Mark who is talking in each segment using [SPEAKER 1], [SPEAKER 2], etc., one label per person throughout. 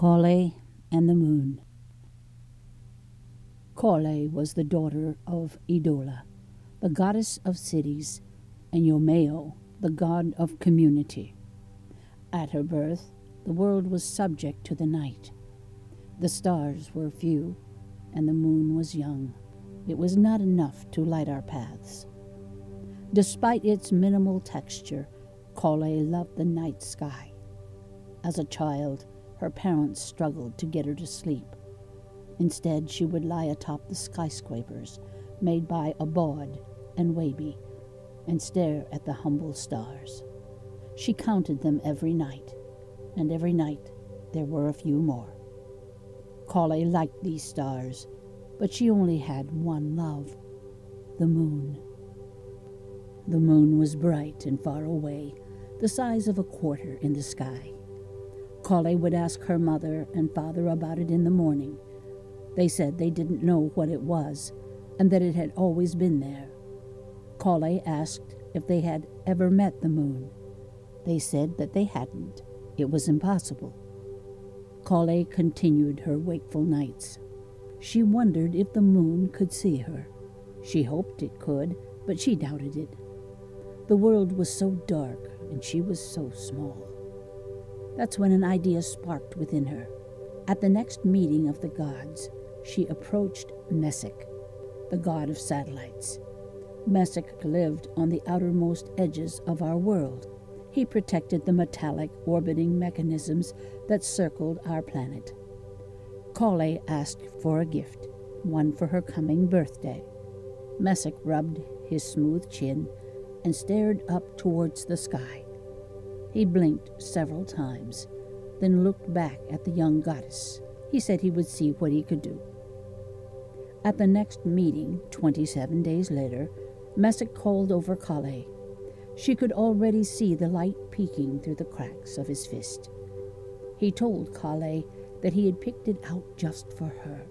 [SPEAKER 1] Kale and the Moon. Kale was the daughter of Idola, the goddess of cities, and Yomeo, the god of community. At her birth, the world was subject to the night. The stars were few, and the moon was young. It was not enough to light our paths. Despite its minimal texture, Kale loved the night sky. As a child, her parents struggled to get her to sleep. Instead, she would lie atop the skyscrapers made by Abad and Wabi and stare at the humble stars. She counted them every night, and every night there were a few more. Kale liked these stars, but she only had one love the moon. The moon was bright and far away, the size of a quarter in the sky. Kale would ask her mother and father about it in the morning. They said they didn't know what it was and that it had always been there. Kale asked if they had ever met the moon. They said that they hadn't. It was impossible. Kale continued her wakeful nights. She wondered if the moon could see her. She hoped it could, but she doubted it. The world was so dark and she was so small. That's when an idea sparked within her. At the next meeting of the gods, she approached Messick, the god of satellites. Messick lived on the outermost edges of our world. He protected the metallic orbiting mechanisms that circled our planet. Kale asked for a gift, one for her coming birthday. Messick rubbed his smooth chin and stared up towards the sky. He blinked several times, then looked back at the young goddess. He said he would see what he could do. At the next meeting, 27 days later, Messick called over Kale. She could already see the light peeking through the cracks of his fist. He told Kale that he had picked it out just for her.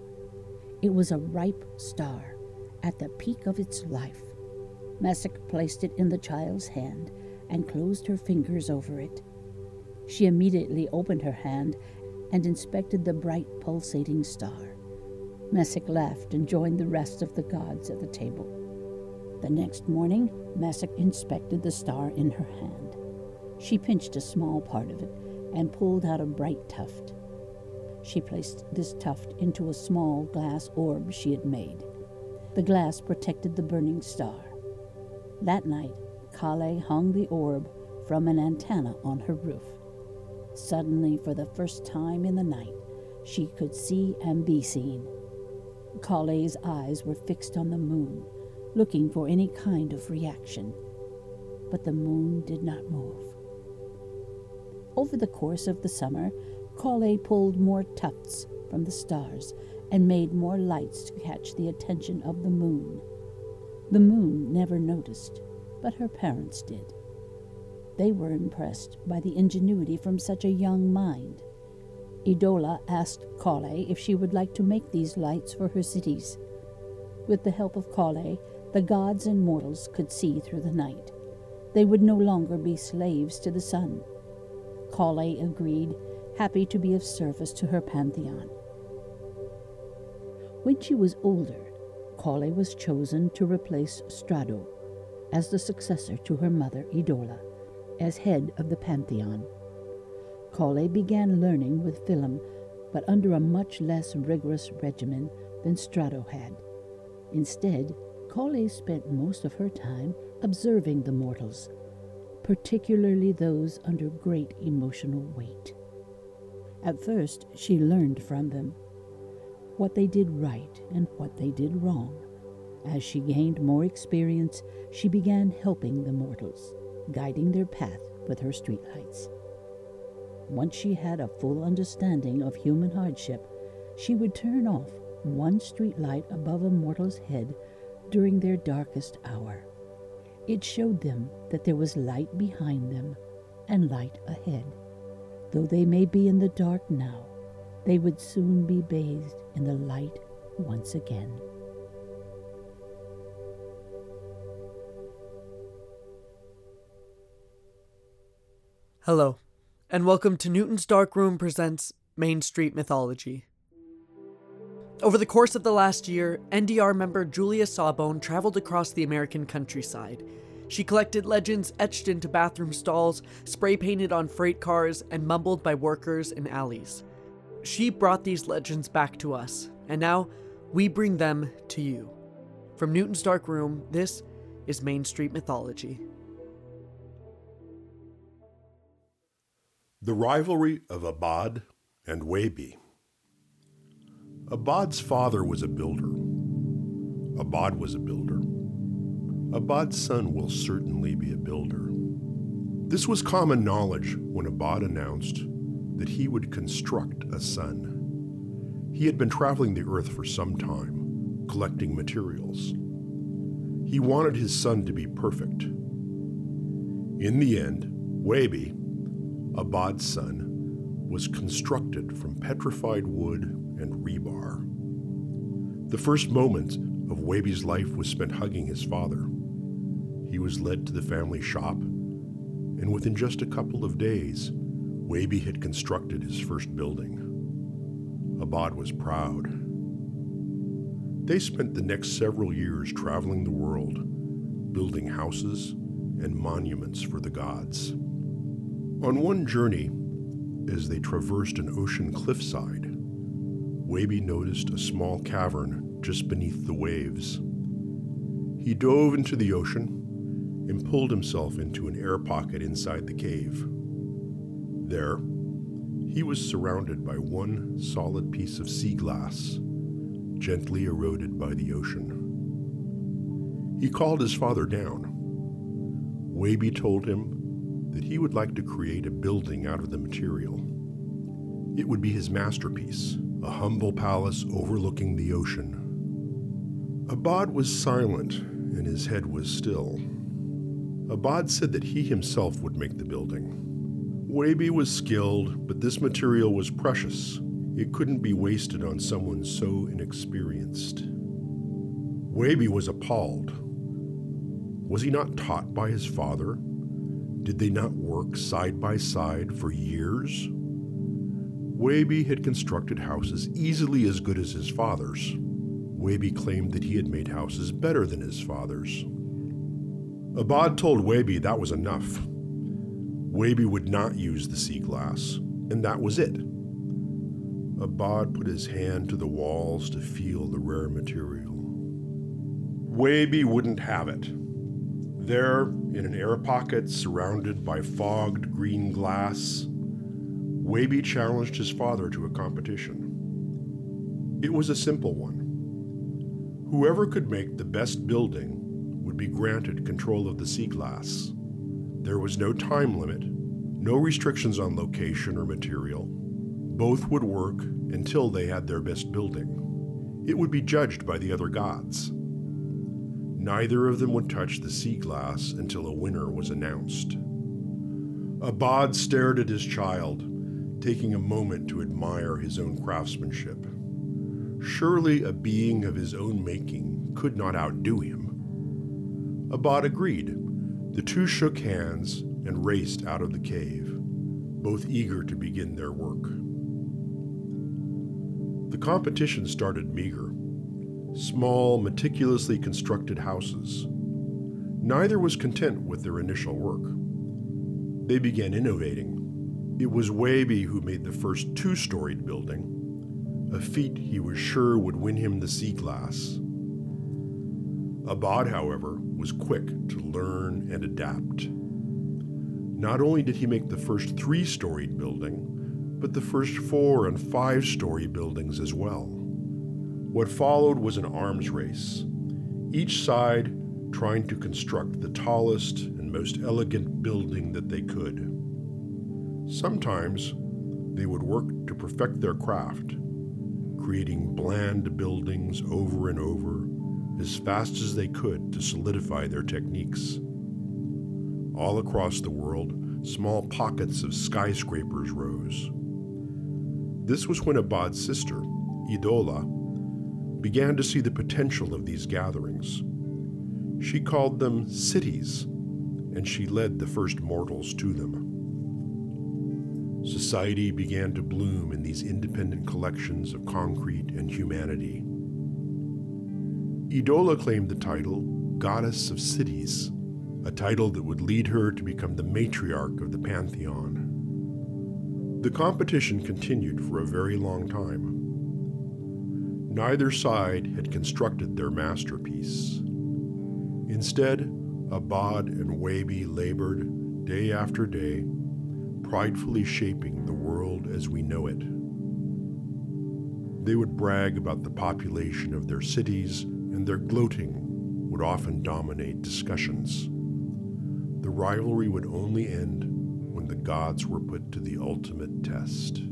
[SPEAKER 1] It was a ripe star, at the peak of its life. Messick placed it in the child's hand and closed her fingers over it. She immediately opened her hand and inspected the bright pulsating star. Messick laughed and joined the rest of the gods at the table. The next morning, Messick inspected the star in her hand. She pinched a small part of it and pulled out a bright tuft. She placed this tuft into a small glass orb she had made. The glass protected the burning star. That night, Kale hung the orb from an antenna on her roof. Suddenly, for the first time in the night, she could see and be seen. Kale's eyes were fixed on the moon, looking for any kind of reaction. But the moon did not move. Over the course of the summer, Kale pulled more tufts from the stars and made more lights to catch the attention of the moon. The moon never noticed but her parents did. They were impressed by the ingenuity from such a young mind. Idola asked Kale if she would like to make these lights for her cities. With the help of Kale, the gods and mortals could see through the night. They would no longer be slaves to the sun. Kale agreed, happy to be of service to her pantheon. When she was older, Kale was chosen to replace Strado, as the successor to her mother Idola, as head of the pantheon. Kale began learning with Philem, but under a much less rigorous regimen than Strato had. Instead, Kale spent most of her time observing the mortals, particularly those under great emotional weight. At first, she learned from them what they did right and what they did wrong. As she gained more experience, she began helping the mortals, guiding their path with her streetlights. Once she had a full understanding of human hardship, she would turn off one streetlight above a mortal's head during their darkest hour. It showed them that there was light behind them and light ahead. Though they may be in the dark now, they would soon be bathed in the light once again.
[SPEAKER 2] Hello, and welcome to Newton's Dark Room presents Main Street Mythology. Over the course of the last year, NDR member Julia Sawbone traveled across the American countryside. She collected legends etched into bathroom stalls, spray painted on freight cars, and mumbled by workers in alleys. She brought these legends back to us, and now we bring them to you. From Newton's Dark Room, this is Main Street Mythology.
[SPEAKER 3] The rivalry of Abad and Wehby. Abad's father was a builder. Abad was a builder. Abad's son will certainly be a builder. This was common knowledge when Abad announced that he would construct a son. He had been traveling the earth for some time, collecting materials. He wanted his son to be perfect. In the end, Wehby, Abad's son, was constructed from petrified wood and rebar. The first moment of Wehby's life was spent hugging his father. He was led to the family shop, and within just a couple of days, Wehby had constructed his first building. Abad was proud. They spent the next several years traveling the world, building houses and monuments for the gods. On one journey, as they traversed an ocean cliffside, Wehby noticed a small cavern just beneath the waves. He dove into the ocean and pulled himself into an air pocket inside the cave. There, he was surrounded by one solid piece of sea glass, gently eroded by the ocean. He called his father down. Wehby told him that he would like to create a building out of the material. It would be his masterpiece, a humble palace overlooking the ocean. Abad was silent, and his head was still. Abad said that he himself would make the building. Wabi was skilled, but this material was precious. It couldn't be wasted on someone so inexperienced. Wabi was appalled. Was he not taught by his father did they not work side by side for years? Wehby had constructed houses easily as good as his father's. Wehby claimed that he had made houses better than his father's. Abad told Wehby that was enough. Wehby would not use the sea glass, and that was it. Abad put his hand to the walls to feel the rare material. Wehby wouldn't have it. There, in an air pocket surrounded by fogged green glass, Wehby challenged his father to a competition. It was a simple one. Whoever could make the best building would be granted control of the sea glass. There was no time limit, no restrictions on location or material. Both would work until they had their best building. It would be judged by the other gods. Neither of them would touch the sea glass until a winner was announced. Abad stared at his child, taking a moment to admire his own craftsmanship. Surely a being of his own making could not outdo him. Abad agreed. The two shook hands and raced out of the cave, both eager to begin their work. The competition started meager small, meticulously constructed houses. Neither was content with their initial work. They began innovating. It was Wehby who made the first two storied building, a feat he was sure would win him the sea glass. Abad, however, was quick to learn and adapt. Not only did he make the first three storied building, but the first four and five story buildings as well. What followed was an arms race, each side trying to construct the tallest and most elegant building that they could. Sometimes they would work to perfect their craft, creating bland buildings over and over as fast as they could to solidify their techniques. All across the world, small pockets of skyscrapers rose. This was when Abad's sister, Idola, began to see the potential of these gatherings. She called them cities, and she led the first mortals to them. society began to bloom in these independent collections of concrete and humanity. Idola claimed the title Goddess of Cities, a title that would lead her to become the matriarch of the pantheon. The competition continued for a very long time. Neither side had constructed their masterpiece. Instead, Abad and Wabi labored day after day, pridefully shaping the world as we know it. They would brag about the population of their cities, and their gloating would often dominate discussions. The rivalry would only end when the gods were put to the ultimate test.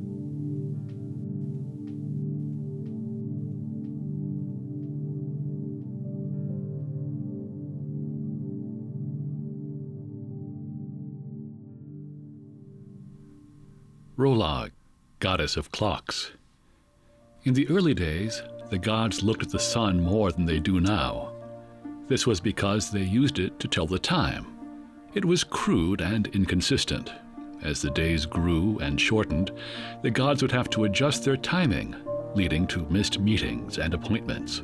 [SPEAKER 4] Rollag, goddess of clocks. In the early days, the gods looked at the sun more than they do now. This was because they used it to tell the time. It was crude and inconsistent. As the days grew and shortened, the gods would have to adjust their timing, leading to missed meetings and appointments.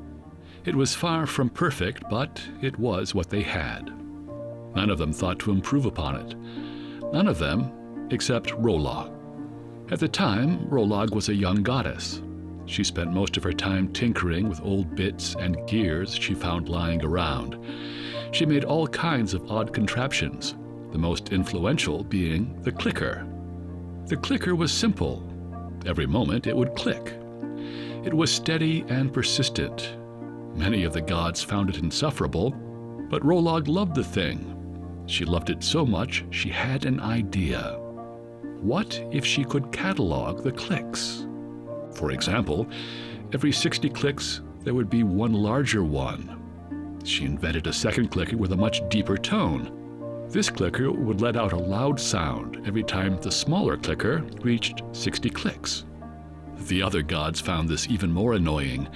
[SPEAKER 4] It was far from perfect, but it was what they had. None of them thought to improve upon it. None of them except Rollag. At the time, Rollag was a young goddess. She spent most of her time tinkering with old bits and gears she found lying around. She made all kinds of odd contraptions, the most influential being the clicker. The clicker was simple. Every moment it would click. It was steady and persistent. Many of the gods found it insufferable, but Rollag loved the thing. She loved it so much she had an idea. What if she could catalog the clicks? For example, every 60 clicks, there would be one larger one. She invented a second clicker with a much deeper tone. This clicker would let out a loud sound every time the smaller clicker reached 60 clicks. The other gods found this even more annoying.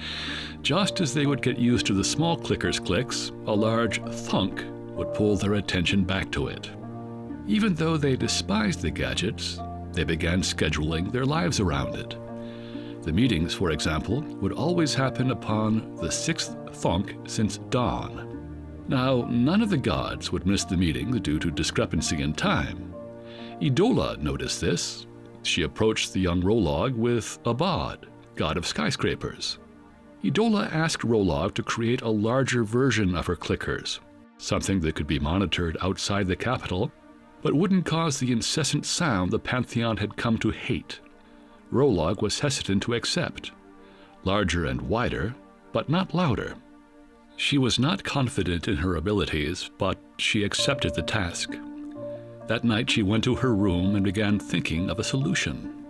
[SPEAKER 4] Just as they would get used to the small clicker's clicks, a large thunk would pull their attention back to it. Even though they despised the gadgets, they began scheduling their lives around it. The meetings, for example, would always happen upon the sixth thunk since dawn. Now, none of the gods would miss the meetings due to discrepancy in time. Idola noticed this. She approached the young Rollag with Abad, god of skyscrapers. Idola asked Rollag to create a larger version of her clickers, something that could be monitored outside the capital but wouldn't cause the incessant sound the Pantheon had come to hate. Rollag was hesitant to accept. Larger and wider, but not louder. She was not confident in her abilities, but she accepted the task. That night she went to her room and began thinking of a solution.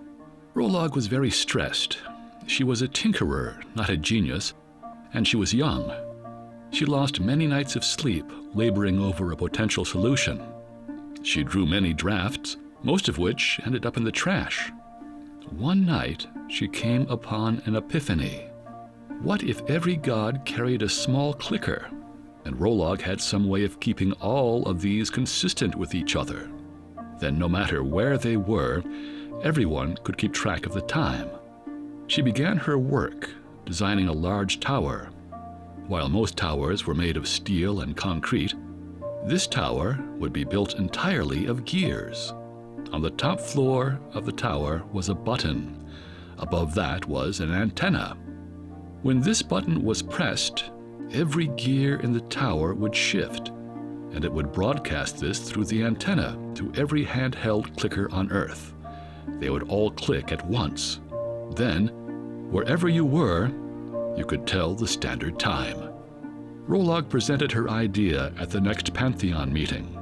[SPEAKER 4] Rollag was very stressed. She was a tinkerer, not a genius, and she was young. She lost many nights of sleep laboring over a potential solution. She drew many drafts, most of which ended up in the trash. One night, she came upon an epiphany. What if every god carried a small clicker, and Rollag had some way of keeping all of these consistent with each other? Then, no matter where they were, everyone could keep track of the time. She began her work, designing a large tower. While most towers were made of steel and concrete, this tower would be built entirely of gears. On the top floor of the tower was a button. Above that was an antenna. When this button was pressed, every gear in the tower would shift, and it would broadcast this through the antenna to every handheld clicker on Earth. They would all click at once. Then, wherever you were, you could tell the standard time. Rollag presented her idea at the next Pantheon meeting.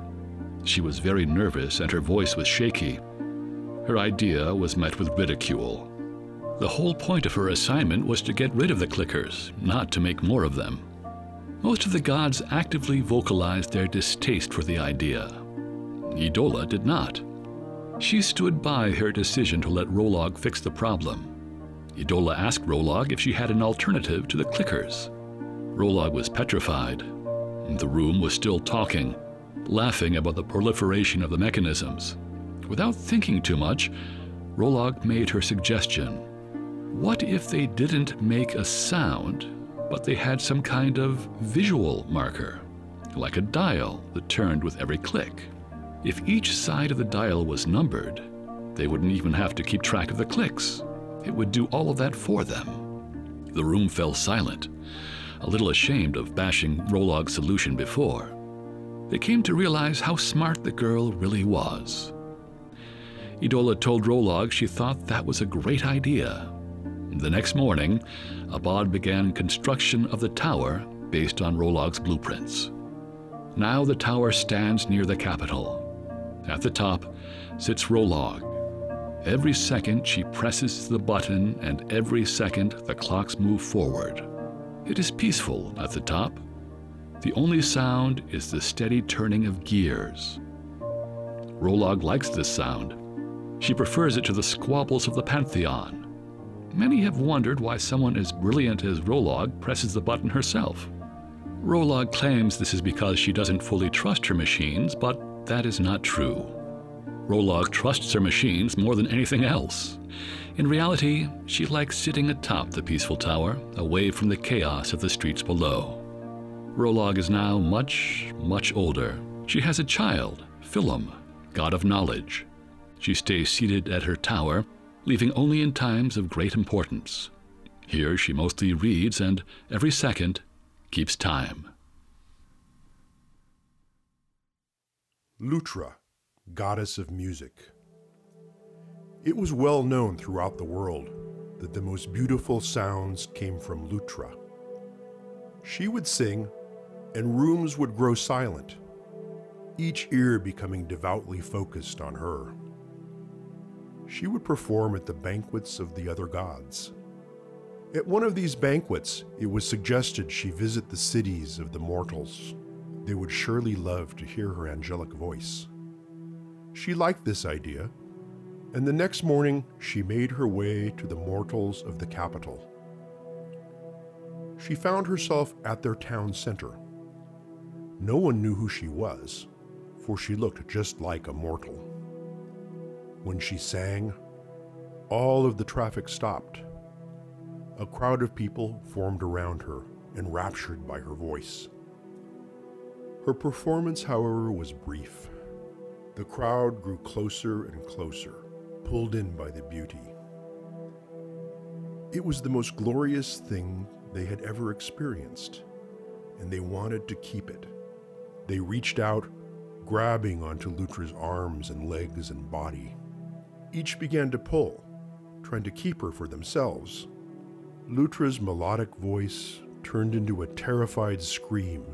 [SPEAKER 4] She was very nervous and her voice was shaky. Her idea was met with ridicule. The whole point of her assignment was to get rid of the clickers, not to make more of them. Most of the gods actively vocalized their distaste for the idea. Idola did not. She stood by her decision to let Rollag fix the problem. Idola asked Rollag if she had an alternative to the clickers. Rollag was petrified. The room was still talking, laughing about the proliferation of the mechanisms. Without thinking too much, Rolog made her suggestion. What if they didn't make a sound, but they had some kind of visual marker, like a dial that turned with every click? If each side of the dial was numbered, they wouldn't even have to keep track of the clicks. It would do all of that for them. The room fell silent, a little ashamed of bashing Rolog's solution before. They came to realize how smart the girl really was. Idola told Rolog she thought that was a great idea. The next morning, Abad began construction of the tower based on Rolog's blueprints. Now the tower stands near the capital. At the top sits Rolog. Every second she presses the button, and every second the clocks move forward. It is peaceful at the top. The only sound is the steady turning of gears. Rolog likes this sound. She prefers it to the squabbles of the Pantheon. Many have wondered why someone as brilliant as Rolog presses the button herself. Rolog claims this is because she doesn't fully trust her machines, but that is not true. Rolog trusts her machines more than anything else. In reality, she likes sitting atop the peaceful tower, away from the chaos of the streets below. Rolog is now much, much older. She has a child, Philum, god of knowledge. She stays seated at her tower, leaving only in times of great importance. Here she mostly reads and, every second, keeps time.
[SPEAKER 3] Lutra, goddess of music. It was well known throughout the world that the most beautiful sounds came from Lutra. She would sing, and rooms would grow silent, each ear becoming devoutly focused on her. She would perform at the banquets of the other gods. At one of these banquets, it was suggested she visit the cities of the mortals. They would surely love to hear her angelic voice. She liked this idea, and the next morning she made her way to the mortals of the capital. She found herself at their town center. No one knew who she was, for she looked just like a mortal. When she sang, all of the traffic stopped. A crowd of people formed around her, enraptured by her voice. Her performance, however, was brief. The crowd grew closer and closer, pulled in by the beauty. It was the most glorious thing they had ever experienced, and they wanted to keep it. They reached out, grabbing onto Lutra's arms and legs and body. Each began to pull, trying to keep her for themselves. Lutra's melodic voice turned into a terrified scream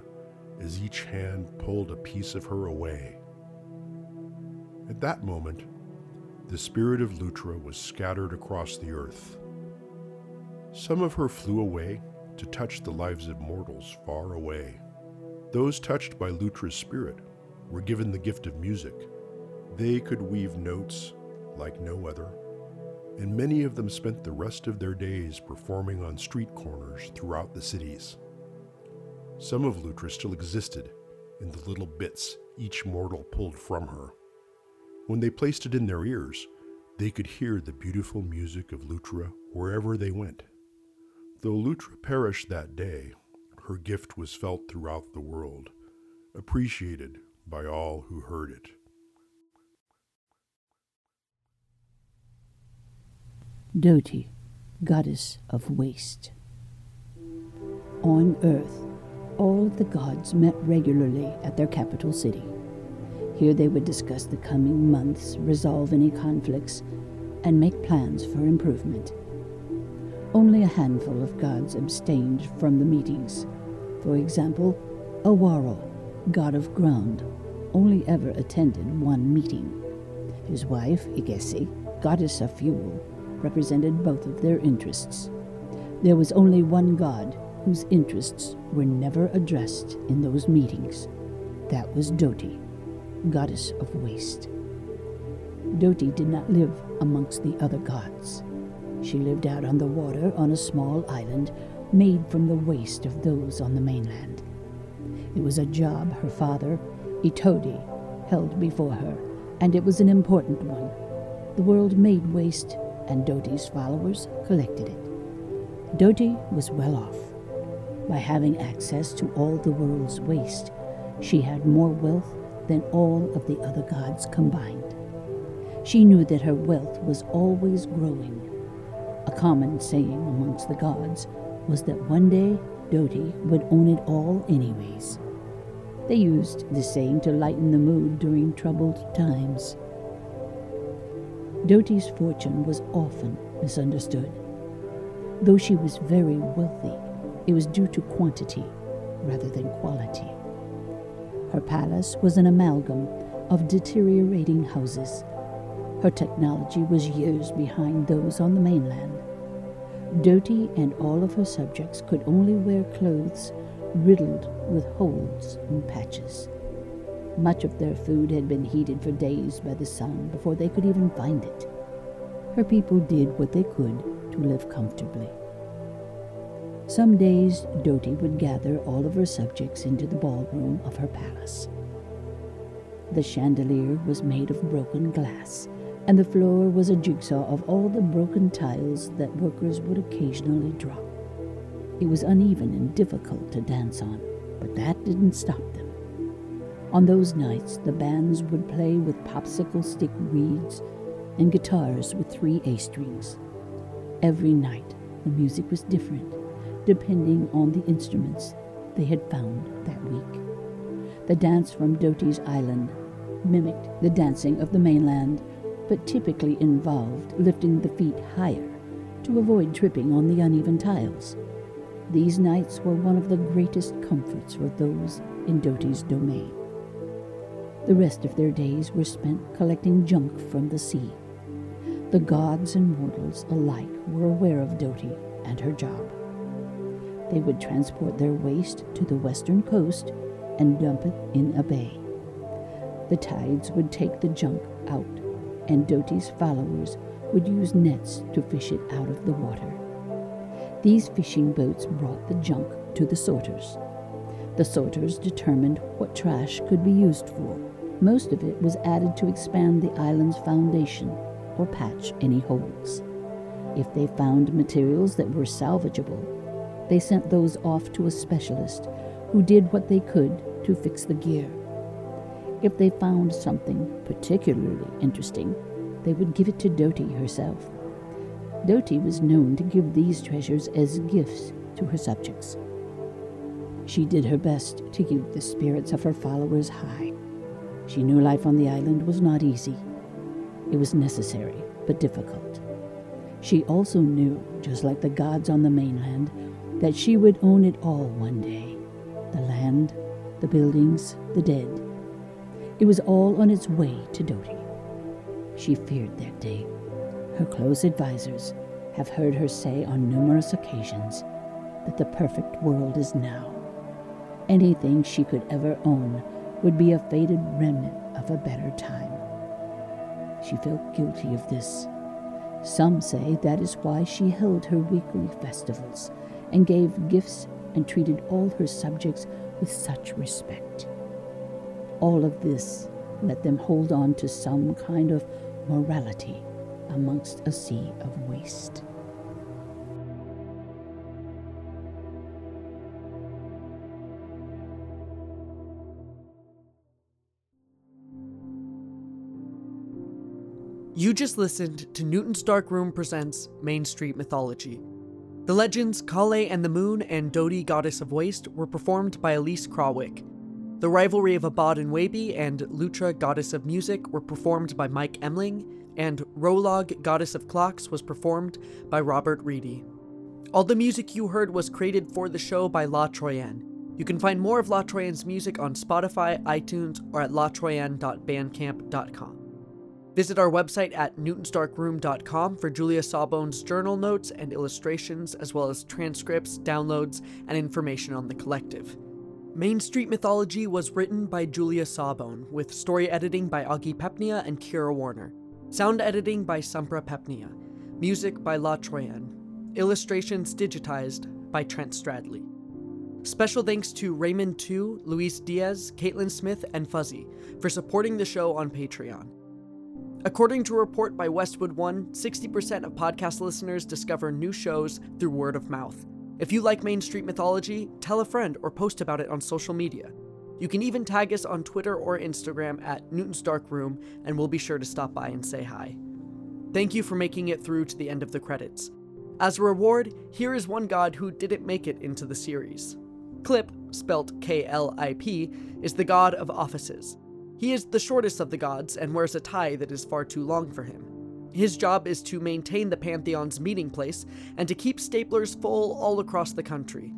[SPEAKER 3] as each hand pulled a piece of her away. At that moment, the spirit of Lutra was scattered across the earth. Some of her flew away to touch the lives of mortals far away. Those touched by Lutra's spirit were given the gift of music. They could weave notes like no other, and many of them spent the rest of their days performing on street corners throughout the cities. Some of Lutra still existed in the little bits each mortal pulled from her. When they placed it in their ears, they could hear the beautiful music of Lutra wherever they went. Though Lutra perished that day, her gift was felt throughout the world, appreciated by all who heard it.
[SPEAKER 1] Doti, goddess of waste. On earth, all the gods met regularly at their capital city. Here they would discuss the coming months, resolve any conflicts, and make plans for improvement. Only a handful of gods abstained from the meetings. For example, Awaro, god of ground, only ever attended one meeting. His wife, Igesi, goddess of fuel, represented both of their interests. There was only one god whose interests were never addressed in those meetings. That was Doti, goddess of waste. Doti did not live amongst the other gods. She lived out on the water on a small island made from the waste of those on the mainland. It was a job her father, Itodi, held before her, and it was an important one. the world made waste, and Doti's followers collected it. Doti was well off. By having access to all the world's waste, she had more wealth than all of the other gods combined. She knew that her wealth was always growing. A common saying amongst the gods was that one day Doty would own it all anyways. They used this saying to lighten the mood during troubled times. Doty's fortune was often misunderstood. Though she was very wealthy, it was due to quantity rather than quality. Her palace was an amalgam of deteriorating houses. Her technology was years behind those on the mainland. Doty and all of her subjects could only wear clothes riddled with holes and patches. Much of their food had been heated for days by the sun before they could even find it. Her people did what they could to live comfortably. Some days, Doty would gather all of her subjects into the ballroom of her palace. The chandelier was made of broken glass, and the floor was a jigsaw of all the broken tiles that workers would occasionally drop. It was uneven and difficult to dance on, but that didn't stop them. On those nights, the bands would play with popsicle stick reeds and guitars with three A strings. Every night, the music was different depending on the instruments they had found that week. The dance from Doty's island mimicked the dancing of the mainland, but typically involved lifting the feet higher to avoid tripping on the uneven tiles. These nights were one of the greatest comforts for those in Doty's domain. The rest of their days were spent collecting junk from the sea. The gods and mortals alike were aware of Doty and her job. They would transport their waste to the western coast and dump it in a bay. The tides would take the junk out, and Doty's followers would use nets to fish it out of the water. These fishing boats brought the junk to the sorters. The sorters determined what trash could be used for. Most of it was added to expand the island's foundation or patch any holes. If they found materials that were salvageable, they sent those off to a specialist who did what they could to fix the gear. If they found something particularly interesting, they would give it to Doty herself. Doty was known to give these treasures as gifts to her subjects. She did her best to keep the spirits of her followers high. She knew life on the island was not easy. It was necessary, but difficult. She also knew, just like the gods on the mainland, that she would own it all one day the land, the buildings, the dead. It was all on its way to Doty. She feared that day. Her close advisers have heard her say on numerous occasions that the perfect world is now. Anything she could ever own would be a faded remnant of a better time. She felt guilty of this. Some say that is why she held her weekly festivals and gave gifts and treated all her subjects with such respect. All of this let them hold on to some kind of morality amongst a sea of waste.
[SPEAKER 2] You just listened to Newton's Dark Room Presents Main Street Mythology. The legends Kale and the Moon and Doty, Goddess of Waste, were performed by Elise Krawick. The rivalry of Abad and Wabi and Lutra, Goddess of Music, were performed by Mike Emling, and Rolog, Goddess of Clocks, was performed by Robert Reedy. All the music you heard was created for the show by La Troyenne. You can find more of La Troyenne's music on Spotify, iTunes, or at latroyenne.bandcamp.com. Visit our website at newtonsdarkroom.com for Julia Sawbone's journal notes and illustrations, as well as transcripts, downloads, and information on the collective. Main Street Mythology was written by Julia Sawbone, with story editing by Augie Pepnia and Kira Warner, sound editing by Sampra Pepnia, music by La Troyenne, illustrations digitized by Trent Stradley. Special thanks to Raymond Tu, Luis Diaz, Caitlin Smith, and Fuzzy for supporting the show on Patreon. According to a report by Westwood One, 60% of podcast listeners discover new shows through word of mouth. If you like Main Street mythology, tell a friend or post about it on social media. You can even tag us on Twitter or Instagram at Newton's Dark Room, and we'll be sure to stop by and say hi. Thank you for making it through to the end of the credits. As a reward, here is one god who didn't make it into the series. Klip, spelt K L I P, is the god of offices. He is the shortest of the gods and wears a tie that is far too long for him. His job is to maintain the Pantheon's meeting place and to keep staplers full all across the country.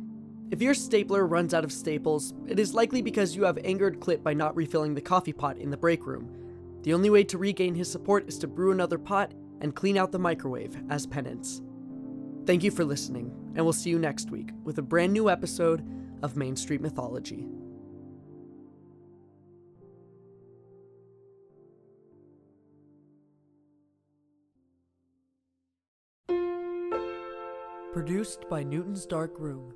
[SPEAKER 2] If your stapler runs out of staples, it is likely because you have angered Klip by not refilling the coffee pot in the break room. The only way to regain his support is to brew another pot and clean out the microwave as penance. Thank you for listening, and we'll see you next week with a brand new episode of Main Street Mythology. Produced by Newton's Dark Room.